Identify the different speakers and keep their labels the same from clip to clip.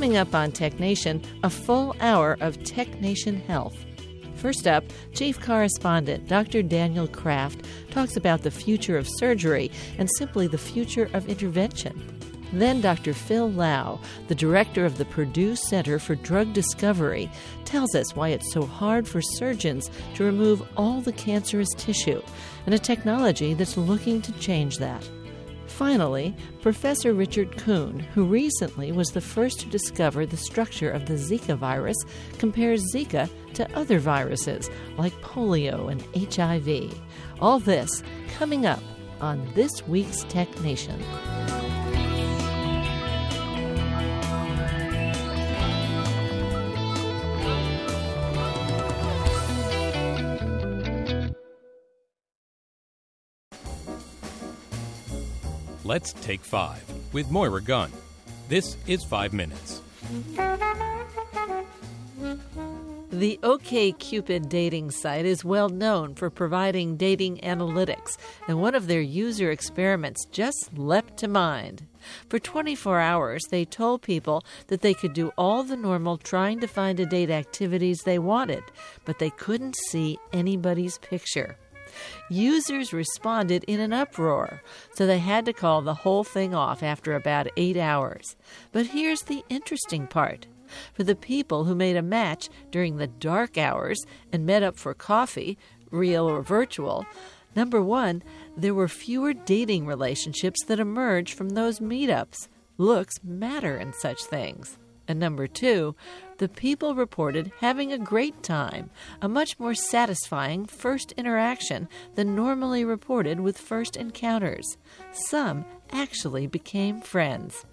Speaker 1: Coming up on Tech Nation, a full hour of Tech Nation Health. First up, Chief Correspondent Dr. Daniel Kraft talks about the future of surgery and simply the future of intervention. Then Dr. Phil Low, the director of the Purdue Center for Drug Discovery, tells us why it's so hard for surgeons to remove all the cancerous tissue and a technology that's looking to change that. Finally, Professor Richard Kuhn, who recently was the first to discover the structure of the Zika virus, compares Zika to other viruses like polio and HIV. All this coming up on this week's Tech Nation.
Speaker 2: Let's Take Five with Moira Gunn. This is Five Minutes.
Speaker 1: The OKCupid dating site is well known for providing dating analytics, and one of their user experiments just leapt to mind. For 24 hours, they told people that they could do all the normal trying to find a date activities they wanted, but they couldn't see anybody's picture. Users responded in an uproar, so they had to call the whole thing off after about eight hours. But here's the interesting part. For the people who made a match during the dark hours and met up for coffee, real or virtual, number one, there were fewer dating relationships that emerged from those meetups. Looks matter in such things. And number two, the people reported having a great time, a much more satisfying first interaction than normally reported with first encounters. Some actually became friends.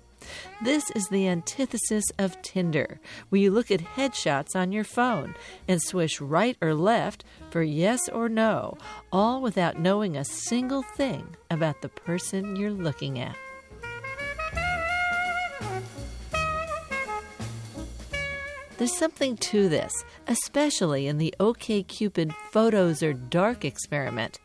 Speaker 1: This is the antithesis of Tinder, where you look at headshots on your phone and swish right or left for yes or no, all without knowing a single thing about the person you're looking at. There's something to this, especially in the OKCupid photos are dark experiment.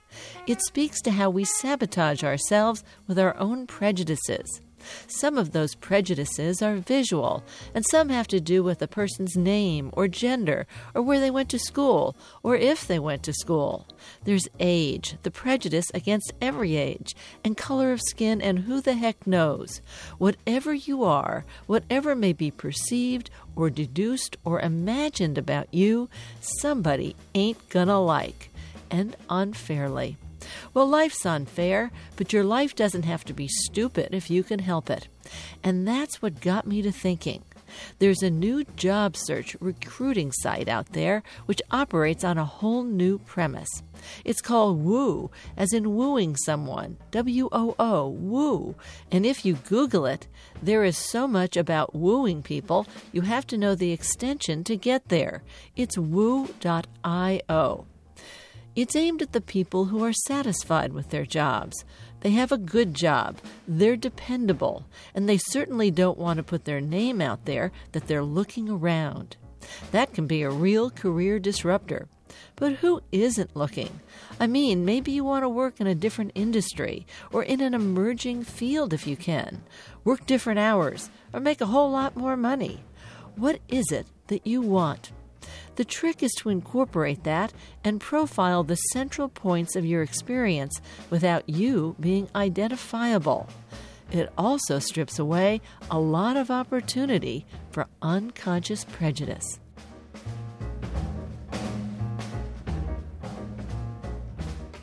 Speaker 1: It speaks to how we sabotage ourselves with our own prejudices. Some of those prejudices are visual, and some have to do with a person's name or gender, or where they went to school, or if they went to school. There's age, the prejudice against every age, and color of skin, and who the heck knows. Whatever you are, whatever may be perceived or deduced or imagined about you, somebody ain't gonna like, and unfairly. Well, life's unfair, but your life doesn't have to be stupid if you can help it. And that's what got me to thinking. There's a new job search recruiting site out there which operates on a whole new premise. It's called Woo, as in wooing someone. W O O, woo. And if you Google it, there is so much about wooing people, you have to know the extension to get there. It's woo.io. It's aimed at the people who are satisfied with their jobs. They have a good job, they're dependable, and they certainly don't want to put their name out there that they're looking around. That can be a real career disruptor. But who isn't looking? I mean, maybe you want to work in a different industry or in an emerging field if you can, work different hours, or make a whole lot more money. What is it that you want? The trick is to incorporate that and profile the central points of your experience without you being identifiable. It also strips away a lot of opportunity for unconscious prejudice.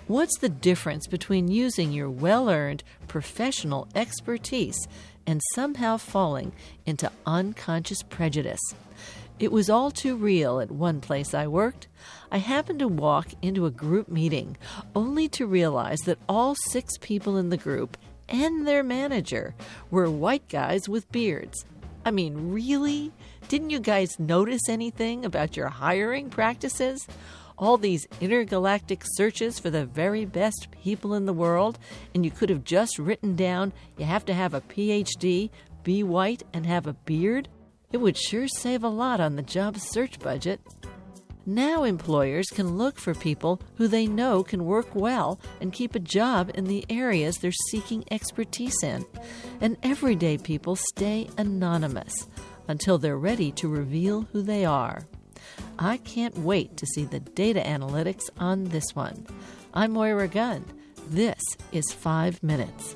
Speaker 1: What's the difference between using your well earned professional expertise and somehow falling into unconscious prejudice? It was all too real at one place I worked. I happened to walk into a group meeting only to realize that all six people in the group and their manager were white guys with beards. I mean, really? Didn't you guys notice anything about your hiring practices? All these intergalactic searches for the very best people in the world, and you could have just written down you have to have a PhD, be white, and have a beard? It would sure save a lot on the job search budget. Now employers can look for people who they know can work well and keep a job in the areas they're seeking expertise in. And everyday people stay anonymous. until they're ready to reveal who they are. I can't wait to see the data analytics on this one. I'm Moira Gunn. This is 5 Minutes.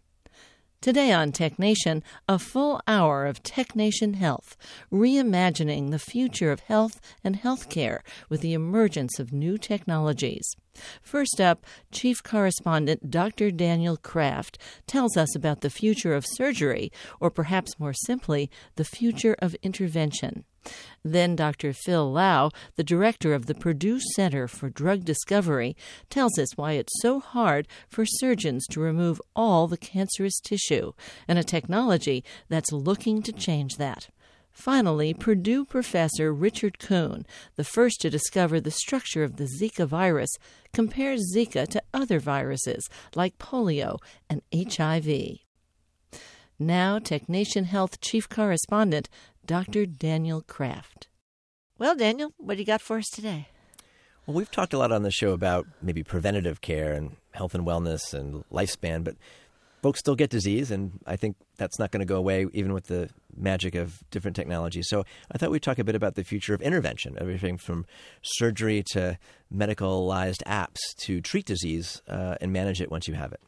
Speaker 1: Today on Tech Nation, a full hour of Tech Nation Health, reimagining the future of health and healthcare with the emergence of new technologies. First up, Chief Correspondent Dr. Daniel Kraft tells us about the future of surgery, or perhaps more simply, the future of intervention. Then Dr. Phil Low, the director of the Purdue Center for Drug Discovery, tells us why it's so hard for surgeons to remove all the cancerous tissue, and a technology that's looking to change that. Finally, Purdue professor Richard Kuhn, the first to discover the structure of the Zika virus, compares Zika to other viruses like polio and HIV. Now, TechNation Health Chief Correspondent Dr. Daniel Kraft. Well, Daniel, what do you got for us today?
Speaker 3: Well, we've talked a lot on the show about maybe preventative care and health and wellness and lifespan, but folks still get disease, and I think that's not going to go away even with the magic of different technologies. So I thought we'd talk a bit about the future of intervention, everything from surgery to medicalized apps to treat disease uh, and manage it once you have it.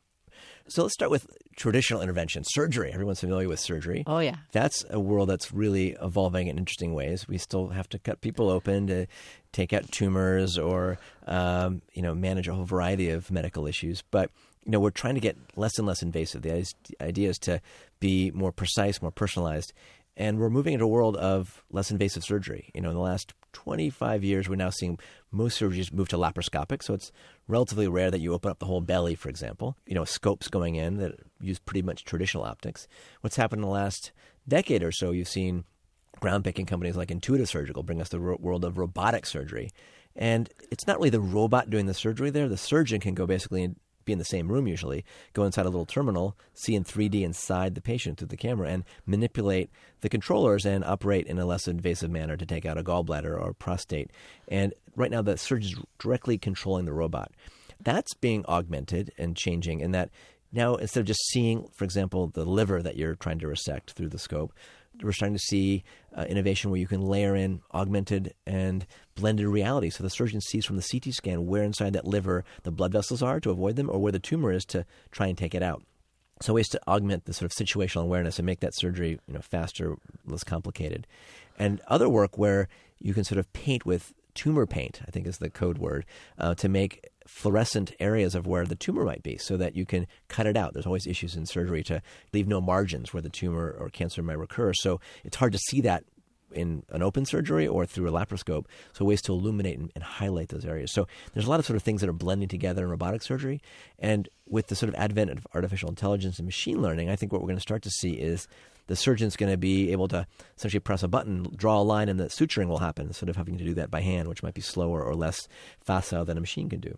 Speaker 3: So let's start with traditional intervention, surgery. Everyone's familiar with surgery.
Speaker 1: Oh, yeah.
Speaker 3: That's a world that's really evolving in interesting ways. We still have to cut people open to take out tumors or, um, you know, manage a whole variety of medical issues. But, you know, we're trying to get less and less invasive. The idea is to be more precise, more personalized. And we're moving into a world of less invasive surgery. You know, in the last 25 years, we're now seeing most surgeries move to laparoscopic. So it's relatively rare that you open up the whole belly, for example. You know, scopes going in that use pretty much traditional optics. What's happened in the last decade or so, you've seen groundbreaking companies like Intuitive Surgical bring us the world of robotic surgery. And it's not really the robot doing the surgery there. The surgeon can go basically be in the same room usually, go inside a little terminal, see in 3D inside the patient through the camera, and manipulate the controllers and operate in a less invasive manner to take out a gallbladder or prostate. And right now, the surgeon is directly controlling the robot. That's being augmented and changing in that now instead of just seeing, for example, the liver that you're trying to resect through the scope, we're starting to see uh, innovation where you can layer in augmented and blended reality. So the surgeon sees from the CT scan where inside that liver the blood vessels are to avoid them or where the tumor is to try and take it out. So ways to augment the sort of situational awareness and make that surgery you know, faster, less complicated. And other work where you can sort of paint with tumor paint, I think is the code word, uh, to make fluorescent areas of where the tumor might be so that you can cut it out. There's always issues in surgery to leave no margins where the tumor or cancer might recur. So it's hard to see that in an open surgery or through a laparoscope. So ways to illuminate and, and, highlight those areas. So there's a lot of sort of things that are blending together in robotic surgery. And with the sort of advent of artificial intelligence and machine learning, I think what we're going to start to see is the surgeon's going to be able to essentially press a button, draw a line, and the suturing will happen instead of having to do that by hand, which might be slower or less facile than a machine can do.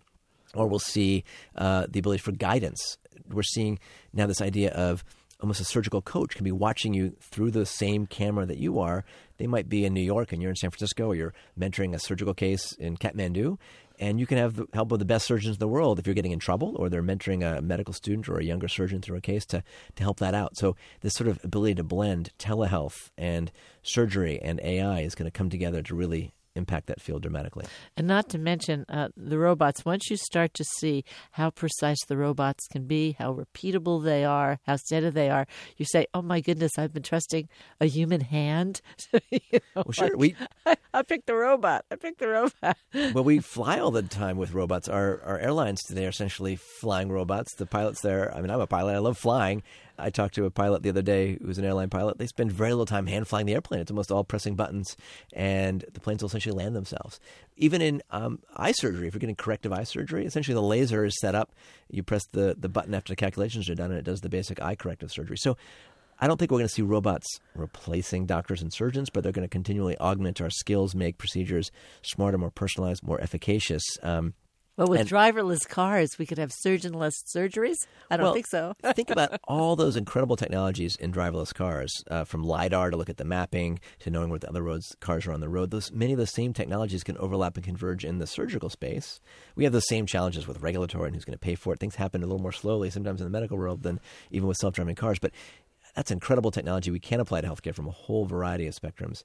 Speaker 3: Or we'll see uh, the ability for guidance. We're seeing now this idea of almost a surgical coach can be watching you through the same camera that you are. They might be in New York and you're in San Francisco, or you're mentoring a surgical case in Kathmandu, and you can have the help of the best surgeons in the world if you're getting in trouble, or they're mentoring a medical student or a younger surgeon through a case to, to help that out. So, this sort of ability to blend telehealth and surgery and AI is going to come together to really impact that field dramatically.
Speaker 1: And not to mention uh, the robots. Once you start to see how precise the robots can be, how repeatable they are, how steady they are, you say, "Oh my goodness, I've been trusting a human hand."
Speaker 3: you know, well, sure, like, we.
Speaker 1: I, I picked the robot. I picked the robot.
Speaker 3: well, we fly all the time with robots. Our our airlines today are essentially flying robots. The pilots there. I mean, I'm a pilot. I love flying. I talked to a pilot the other day who was an airline pilot. They spend very little time hand flying the airplane. It's almost all pressing buttons, and the planes will essentially land themselves. Even in um, eye surgery, if you're getting corrective eye surgery, essentially the laser is set up. You press the, the button after the calculations are done, and it does the basic eye corrective surgery. So I don't think we're going to see robots replacing doctors and surgeons, but they're going to continually augment our skills, make procedures smarter, more personalized, more efficacious. Um,
Speaker 1: well, with
Speaker 3: and-
Speaker 1: driverless cars, we could have surgeonless surgeries. I don't
Speaker 3: Well,
Speaker 1: think so.
Speaker 3: think about all those incredible technologies in driverless cars, uh, from lidar to look at the mapping to knowing where the other roads cars are on the road. Those many of the same technologies can overlap and converge in the surgical space. We have the same challenges with regulatory and who's going to pay for it. Things happen a little more slowly sometimes in the medical world than even with self-driving cars, but. That's incredible technology we can apply to healthcare from a whole variety of spectrums,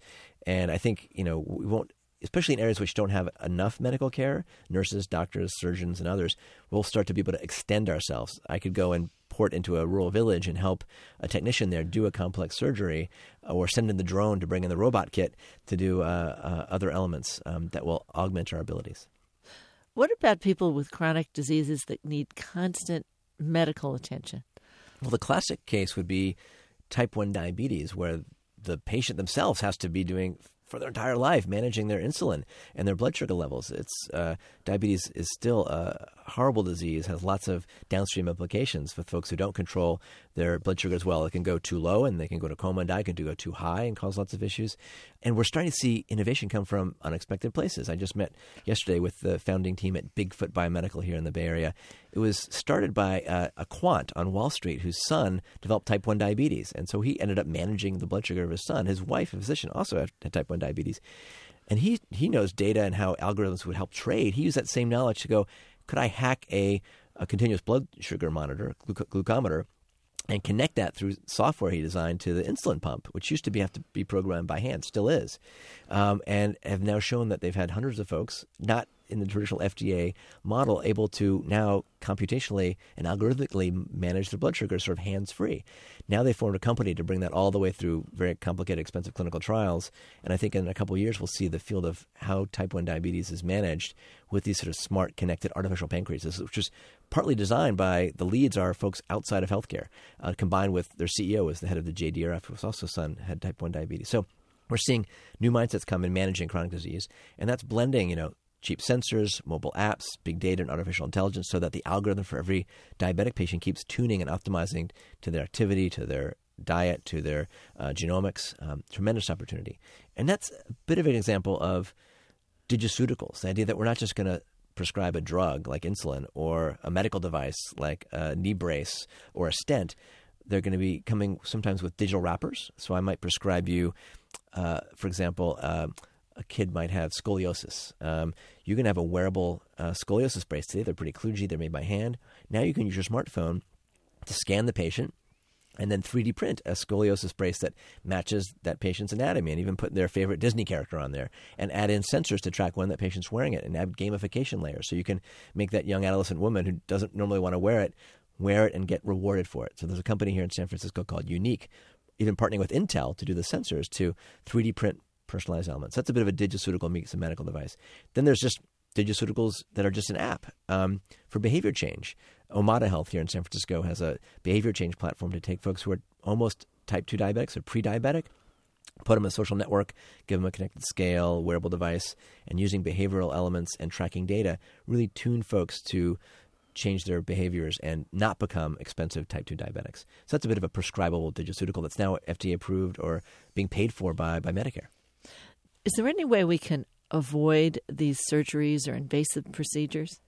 Speaker 3: and I think you know we won't especially in areas which don't have enough medical care, nurses, doctors, surgeons, and others, we'll start to be able to extend ourselves. I could go and port into a rural village and help a technician there do a complex surgery, uh, or send in the drone to bring in the robot kit to do uh, uh, other elements um, that will augment our abilities.
Speaker 1: What about people with chronic diseases that need constant medical attention?
Speaker 3: Well, the classic case would be type 1 diabetes, where the patient themselves has to be doing for their entire life managing their insulin and their blood sugar levels. It's uh, diabetes is still a horrible disease, has lots of downstream implications for folks who don't control their blood sugar as well. It can go too low and they can go to coma and die. It can go too high and cause lots of issues. And we're starting to see innovation come from unexpected places. I just met yesterday with the founding team at Bigfoot Biomedical here in the Bay Area. It was started by uh, a quant on Wall Street whose son developed type 1 diabetes. And so he ended up managing the blood sugar of his son. His wife, a physician, also had, type 1 diabetes. And he, he knows data and how algorithms would help trade. He used that same knowledge to go, could I hack a, a continuous blood sugar monitor, gluc- glucometer, and connect that through software he designed to the insulin pump, which used to be have to be programmed by hand, still is, um, and have now shown that they've had hundreds of folks, not in the traditional FDA model, able to now computationally and algorithmically manage their blood sugar sort of hands free. Now they formed a company to bring that all the way through very complicated, expensive clinical trials, and I think in a couple of years we'll see the field of how type one diabetes is managed with these sort of smart, connected artificial pancreases, which is partly designed by the leads are folks outside of healthcare, uh, combined with their CEO as the head of the JDRF, who's also son had type one diabetes. So we're seeing new mindsets come in managing chronic disease, and that's blending, you know, cheap sensors, mobile apps, big data, and artificial intelligence, so that the algorithm for every diabetic patient keeps tuning and optimizing to their activity, to their diet, to their uh, genomics. Um, tremendous opportunity, and that's a bit of an example of digiceuticals. The idea that we're not just going to prescribe a drug like insulin or a medical device like a knee brace or a stent. They're going to be coming sometimes with digital wrappers. So I might prescribe you, uh, for example, uh, a kid might have scoliosis. Um, you can have a wearable uh, scoliosis brace today. They're pretty kludgy. They're made by hand. Now you can use your smartphone to scan the patient and then 3D print a scoliosis brace that matches that patient's anatomy and even put their favorite Disney character on there and add in sensors to track when that patient's wearing it and add gamification layers so you can make that young adolescent woman who doesn't normally want to wear it wear it and get rewarded for it. So there's a company here in San Francisco called UNYQ, even partnering with Intel to do the sensors to 3D print personalized elements. That's a bit of a digiceutical meets a medical device. Then there's just digiceuticals that are just an app um, for behavior change. Omada Health here in San Francisco has a behavior change platform to take folks who are almost type 2 diabetics or pre diabetic, put them in a social network, give them a connected scale, wearable device, and using behavioral elements and tracking data, really tune folks to change their behaviors and not become expensive type 2 diabetics. So that's a bit of a prescribable digiceutical that's now FDA approved or being paid for by, by Medicare.
Speaker 1: Is there any way we can avoid these surgeries or invasive procedures?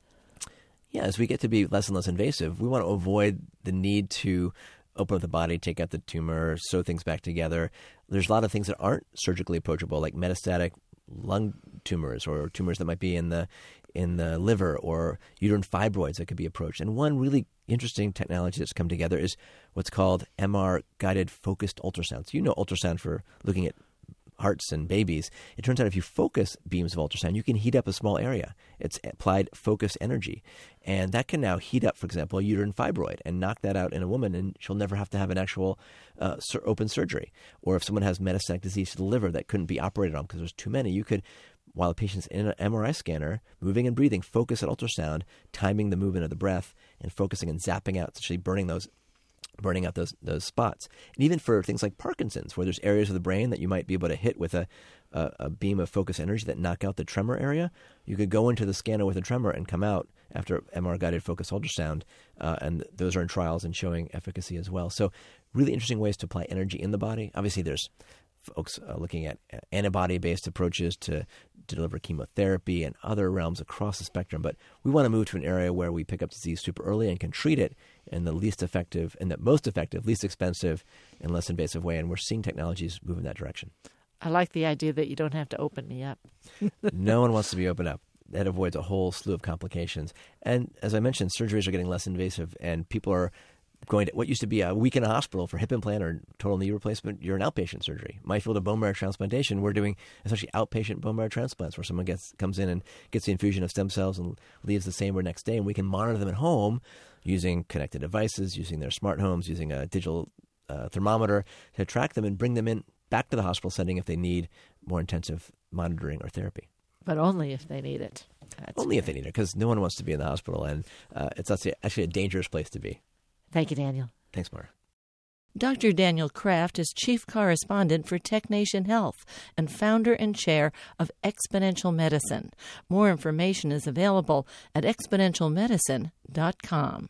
Speaker 3: Yeah, as we get to be less and less invasive, we want to avoid the need to open up the body, take out the tumor, sew things back together. There's a lot of things that aren't surgically approachable, like metastatic lung tumors or tumors that might be in the in the liver or uterine fibroids that could be approached. And one really interesting technology that's come together is what's called MR guided focused ultrasound. So you know ultrasound for looking at hearts and babies. It turns out if you focus beams of ultrasound, you can heat up a small area. It's applied focus energy. And that can now heat up, for example, a uterine fibroid and knock that out in a woman, and she'll never have to have an actual uh, open surgery. Or if someone has metastatic disease to the liver that couldn't be operated on because there's too many, you could while the patient's in an MRI scanner, moving and breathing, focus at ultrasound, timing the movement of the breath, and focusing and zapping out, essentially burning those burning out those those spots. And even for things like Parkinson's, where there's areas of the brain that you might be able to hit with a, a, a beam of focus energy that knock out the tremor area, you could go into the scanner with a tremor and come out after MR guided focus ultrasound, uh, and those are in trials and showing efficacy as well. So, really interesting ways to apply energy in the body. Obviously, there's folks uh, looking at antibody based approaches to, to deliver chemotherapy and other realms across the spectrum. But we want to move to an area where we pick up disease super early and can treat it in the least effective, in the most effective, least expensive, and less invasive way. And we're seeing technologies move in that direction.
Speaker 1: I like the idea that you don't have to open me up.
Speaker 3: no one wants to be opened up. That avoids a whole slew of complications. And as I mentioned, surgeries are getting less invasive, and people are going to what used to be a week in a hospital for hip implant or total knee replacement, you're an outpatient surgery. My field of bone marrow transplantation, we're doing essentially outpatient bone marrow transplants where someone gets comes in and gets the infusion of stem cells and leaves the same or next day, and we can monitor them at home using connected devices, using their smart homes, using a digital uh, thermometer to track them and bring them in back to the hospital setting if they need more intensive monitoring or therapy.
Speaker 1: But only if they need it.
Speaker 3: That's only great. if they need it, because no one wants to be in the hospital, and uh, it's actually a dangerous place to be.
Speaker 1: Thank you, Daniel.
Speaker 3: Thanks, Moira.
Speaker 1: Dr. Daniel Kraft is Chief Correspondent for TechNation Health and founder and chair of Exponential Medicine. More information is available at exponentialmedicine.com.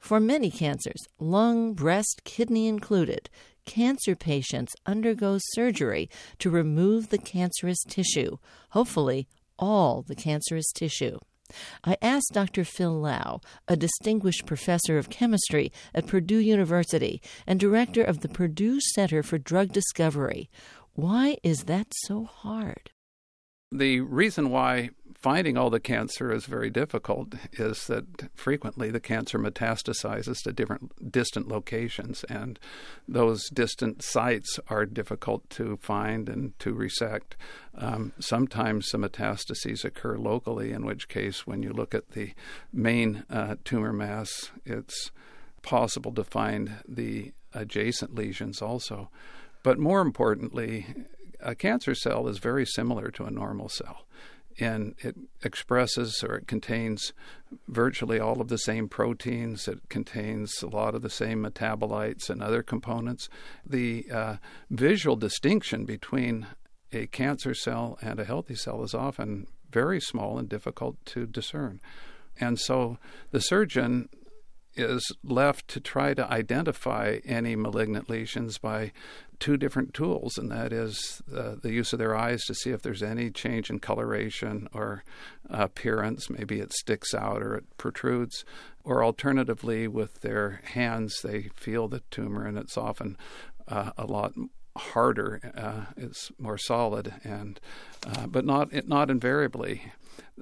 Speaker 1: For many cancers, lung, breast, kidney included, cancer patients undergo surgery to remove the cancerous tissue, hopefully all the cancerous tissue. I asked Dr. Phil Low, a distinguished professor of chemistry at Purdue University and director of the Purdue Center for Drug Discovery, why is that so hard?
Speaker 4: The reason why finding all the cancer is very difficult is that frequently the cancer metastasizes to different distant locations, and those distant sites are difficult to find and to resect. Um, sometimes the metastases occur locally, in which case, when you look at the main uh, tumor mass, it's possible to find the adjacent lesions also. But more importantly, a cancer cell is very similar to a normal cell. And it expresses or it contains virtually all of the same proteins. It contains a lot of the same metabolites and other components. The uh, visual distinction between a cancer cell and a healthy cell is often very small and difficult to discern. And so the surgeon is left to try to identify any malignant lesions by two different tools, and that is uh, the use of their eyes to see if there's any change in coloration or appearance. Maybe it sticks out or it protrudes. Or alternatively, with their hands, they feel the tumor, and it's often uh, a lot harder. Uh, it's more solid, and uh, but not not invariably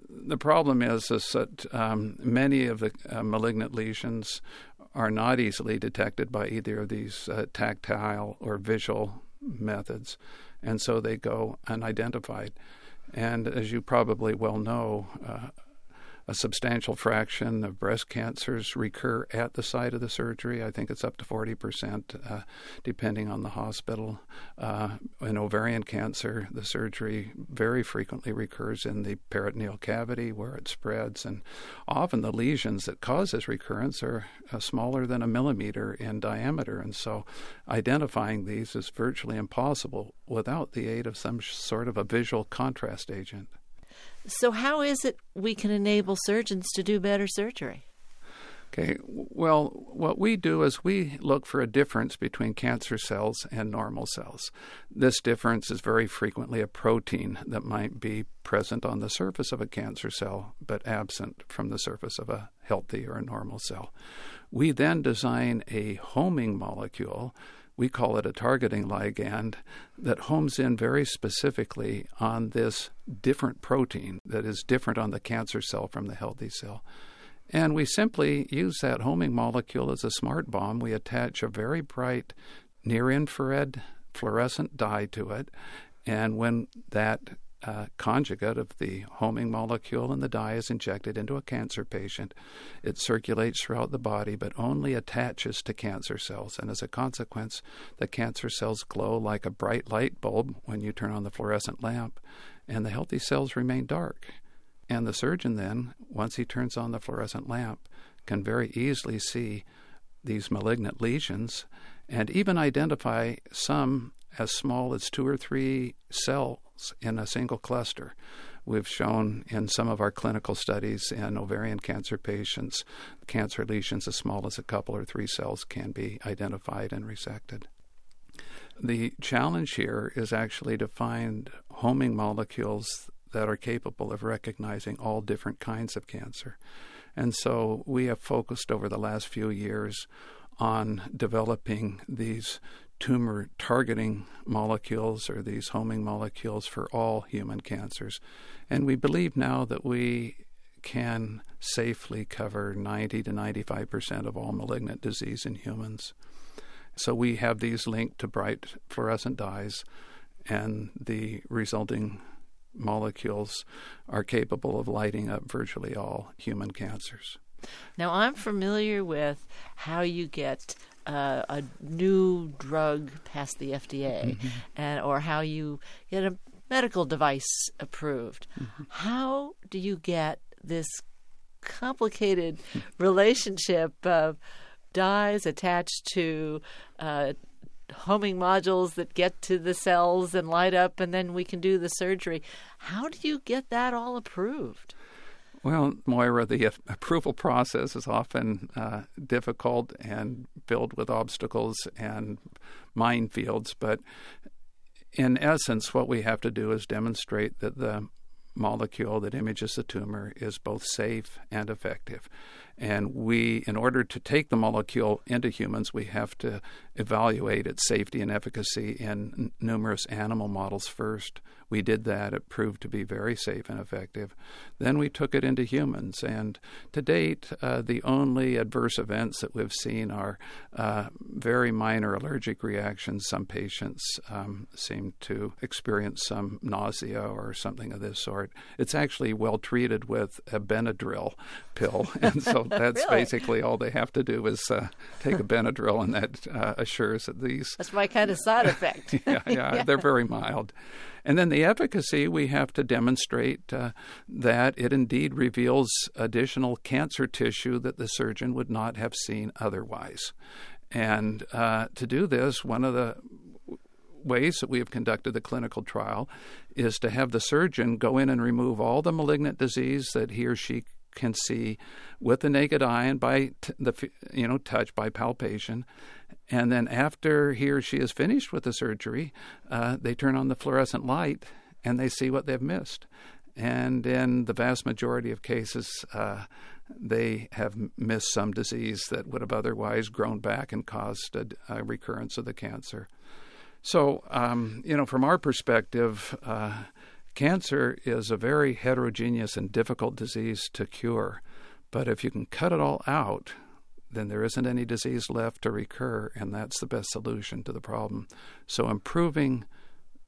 Speaker 4: the problem is, is that um, many of the uh, malignant lesions are not easily detected by either of these uh, tactile or visual methods, and so they go unidentified. And as you probably well know, uh, a substantial fraction of breast cancers recur at the site of the surgery. I think it's up to 40%, uh, depending on the hospital. Uh, in ovarian cancer, the surgery very frequently recurs in the peritoneal cavity where it spreads, and often the lesions that cause this recurrence are uh, smaller than a millimeter in diameter. And so identifying these is virtually impossible without the aid of some sort of a visual contrast agent.
Speaker 1: So, how is it we can enable surgeons to do better surgery?
Speaker 4: Okay, well, what we do is we look for a difference between cancer cells and normal cells. This difference is very frequently a protein that might be present on the surface of a cancer cell but absent from the surface of a healthy or a normal cell. We then design a homing molecule we call it a targeting ligand that homes in very specifically on this different protein that is different on the cancer cell from the healthy cell. And we simply use that homing molecule as a smart bomb. We attach a very bright near infrared fluorescent dye to it. And when that uh, conjugate of the homing molecule and the dye is injected into a cancer patient. It circulates throughout the body but only attaches to cancer cells, and as a consequence, the cancer cells glow like a bright light bulb when you turn on the fluorescent lamp, and the healthy cells remain dark. And the surgeon then, once he turns on the fluorescent lamp, can very easily see these malignant lesions and even identify some as small as two or three cells in a single cluster. We've shown in some of our clinical studies in ovarian cancer patients, cancer lesions as small as a couple or three cells can be identified and resected. The challenge here is actually to find homing molecules that are capable of recognizing all different kinds of cancer. And so we have focused over the last few years on developing these tumor targeting molecules or these homing molecules for all human cancers. And we believe now that we can safely cover 90 to 95 percent of all malignant disease in humans. So we have these linked to bright fluorescent dyes, and the resulting molecules are capable of lighting up virtually all human cancers.
Speaker 1: Now, I'm familiar with how you get uh, a new drug past the FDA, mm-hmm. and or how you get a medical device approved. Mm-hmm. How do you get this complicated relationship of dyes attached to uh, homing modules that get to the cells and light up, and then we can do the surgery. How do you get that all approved?
Speaker 4: Well, Moira, the approval process is often uh, difficult and filled with obstacles and minefields. But in essence, what we have to do is demonstrate that the molecule that images the tumor is both safe and effective. And we, in order to take the molecule into humans, we have to evaluate its safety and efficacy in n- numerous animal models first. We did that. It proved to be very safe and effective. Then we took it into humans. And to date, uh, the only adverse events that we've seen are uh, very minor allergic reactions. Some patients um, seem to experience some nausea or something of this sort. It's actually well treated with a Benadryl pill. And so that's
Speaker 1: really?
Speaker 4: basically all they have to do is uh, take a Benadryl, and that uh, assures that these.
Speaker 1: That's my kind of side effect.
Speaker 4: yeah, yeah, yeah, they're very mild. And then the efficacy, we have to demonstrate uh, that it indeed reveals additional cancer tissue that the surgeon would not have seen otherwise. And uh, to do this, one of the ways that we have conducted the clinical trial is to have the surgeon go in and remove all the malignant disease that he or she can see with the naked eye and by t- the you know touch by palpation and then after he or she is finished with the surgery, uh, they turn on the fluorescent light and they see what they've missed. And in the vast majority of cases, uh, they have missed some disease that would have otherwise grown back and caused a, a recurrence of the cancer. So, um, you know, from our perspective, uh, cancer is a very heterogeneous and difficult disease to cure. But if you can cut it all out, then there isn't any disease left to recur, and that's the best solution to the problem. So, improving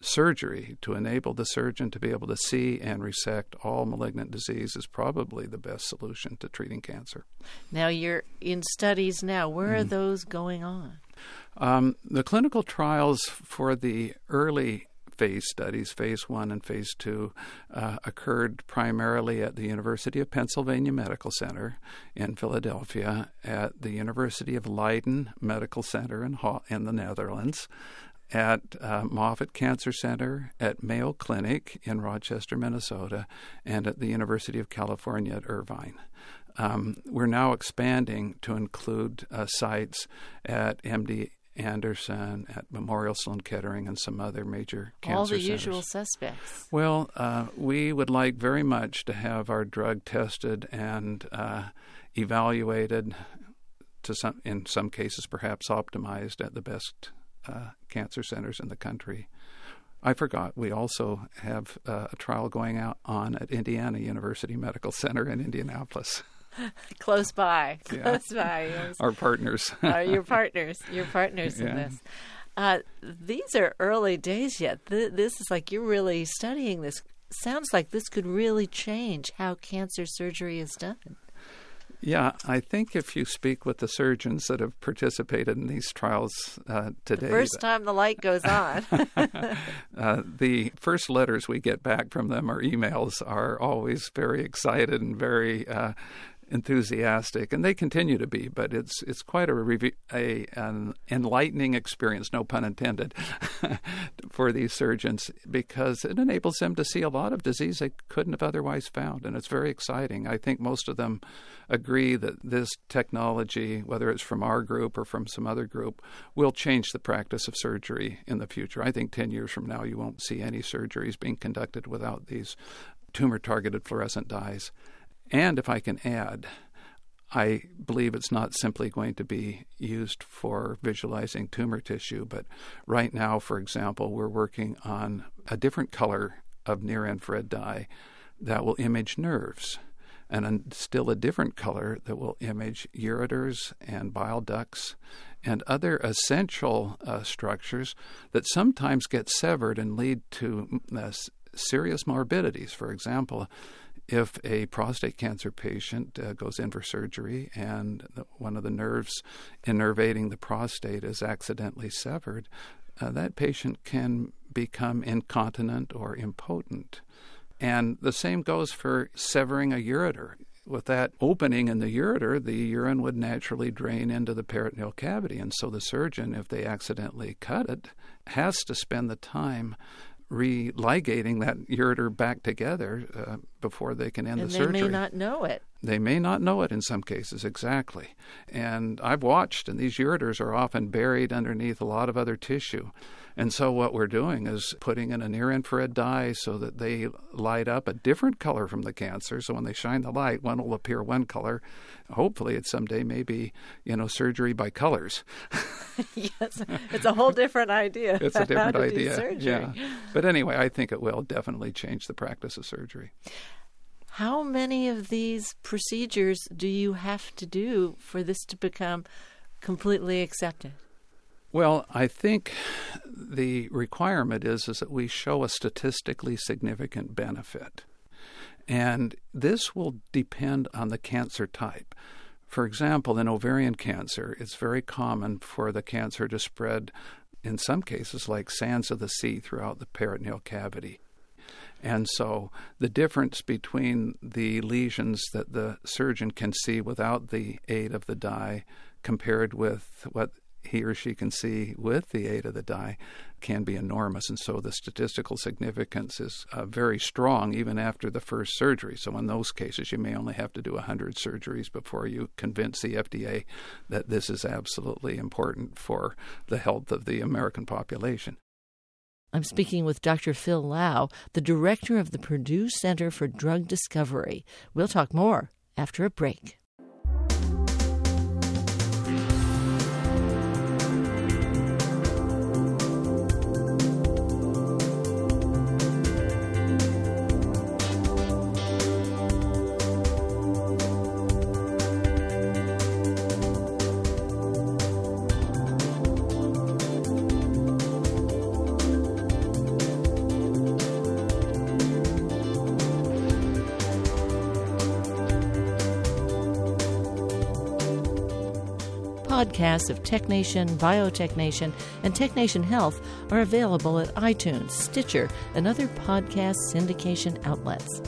Speaker 4: surgery to enable the surgeon to be able to see and resect all malignant disease is probably the best solution to treating cancer.
Speaker 1: Now, you're in studies now. Where are mm. those going on?
Speaker 4: Um, the clinical trials for the early phase studies, phase one and phase two, uh, occurred primarily at the University of Pennsylvania Medical Center in Philadelphia, at the University of Leiden Medical Center in, Ho- in the Netherlands, at uh, Moffitt Cancer Center, at Mayo Clinic in Rochester, Minnesota, and at the University of California at Irvine. Um, we're now expanding to include uh, sites at MD Anderson, at Memorial Sloan Kettering, and some other major cancer
Speaker 1: All the
Speaker 4: centers.
Speaker 1: usual suspects.
Speaker 4: Well, uh, we would like very much to have our drug tested and uh, evaluated, to some, in some cases, perhaps optimized at the best uh, cancer centers in the country. I forgot. We also have uh, a trial going out on at Indiana University Medical Center in Indianapolis.
Speaker 1: close by, close yeah. by.
Speaker 4: Yes. Our partners.
Speaker 1: Are your partners? Your partners yeah. in this. Uh, these are early days yet. Th- this is like you're really studying this. Sounds like this could really change how cancer surgery is done.
Speaker 4: Yeah, I think if you speak with the surgeons that have participated in these trials uh, today,
Speaker 1: the first time the light goes on,
Speaker 4: uh, the first letters we get back from them or emails are always very excited and very uh, enthusiastic, and they continue to be. But it's it's quite a, a an enlightening experience, no pun intended, for these surgeons because it enables them to see a lot of disease they couldn't have otherwise found, and it's very exciting. I think most of them agree that this technology, whether it's from our group or from some other group, will change the practice of surgery in the future. I think 10 years from now, you won't see any surgeries being conducted without these tumor targeted fluorescent dyes. And if I can add, I believe it's not simply going to be used for visualizing tumor tissue, but right now, for example, we're working on a different color of near infrared dye that will image nerves, and still a different color that will image ureters and bile ducts and other essential uh, structures that sometimes get severed and lead to uh, serious morbidities. For example, if a prostate cancer patient uh, goes in for surgery and the, one of the nerves innervating the prostate is accidentally severed, uh, that patient can become incontinent or impotent. And the same goes for severing a ureter. With that opening in the ureter, the urine would naturally drain into the peritoneal cavity. And so the surgeon, if they accidentally cut it, has to spend the time religating that ureter back together uh, before they can end
Speaker 1: and
Speaker 4: the surgery.
Speaker 1: They may not know it.
Speaker 4: They may not know it in some cases, exactly. And I've watched, and these ureters are often buried underneath a lot of other tissue. And so what we're doing is putting in a near infrared dye so that they light up a different color from the cancer. So when they shine the light, one will appear one color. Hopefully, it someday may be, you know, surgery by colors.
Speaker 1: yes, it's a whole different idea.
Speaker 4: it's a different idea.
Speaker 1: Yeah.
Speaker 4: But anyway, I think it will definitely change the practice of surgery.
Speaker 1: How many of these procedures do you have to do for this to become completely accepted?
Speaker 4: Well, I think the requirement is, is that we show a statistically significant benefit. And this will depend on the cancer type. For example, in ovarian cancer, it's very common for the cancer to spread, in some cases, like sands of the sea throughout the peritoneal cavity. And so the difference between the lesions that the surgeon can see without the aid of the dye compared with what he or she can see with the aid of the dye can be enormous. And so the statistical significance is uh, very strong even after the first surgery. So in those cases, you may only have to do 100 surgeries before you convince the FDA that this is absolutely important for the health of the American population.
Speaker 1: I'm speaking with Dr. Phil Low, the director of the Purdue Center for Drug Discovery. We'll talk more after a break. Podcasts of TechNation, BioTechNation, and TechNation Health are available at iTunes, Stitcher, and other podcast syndication outlets.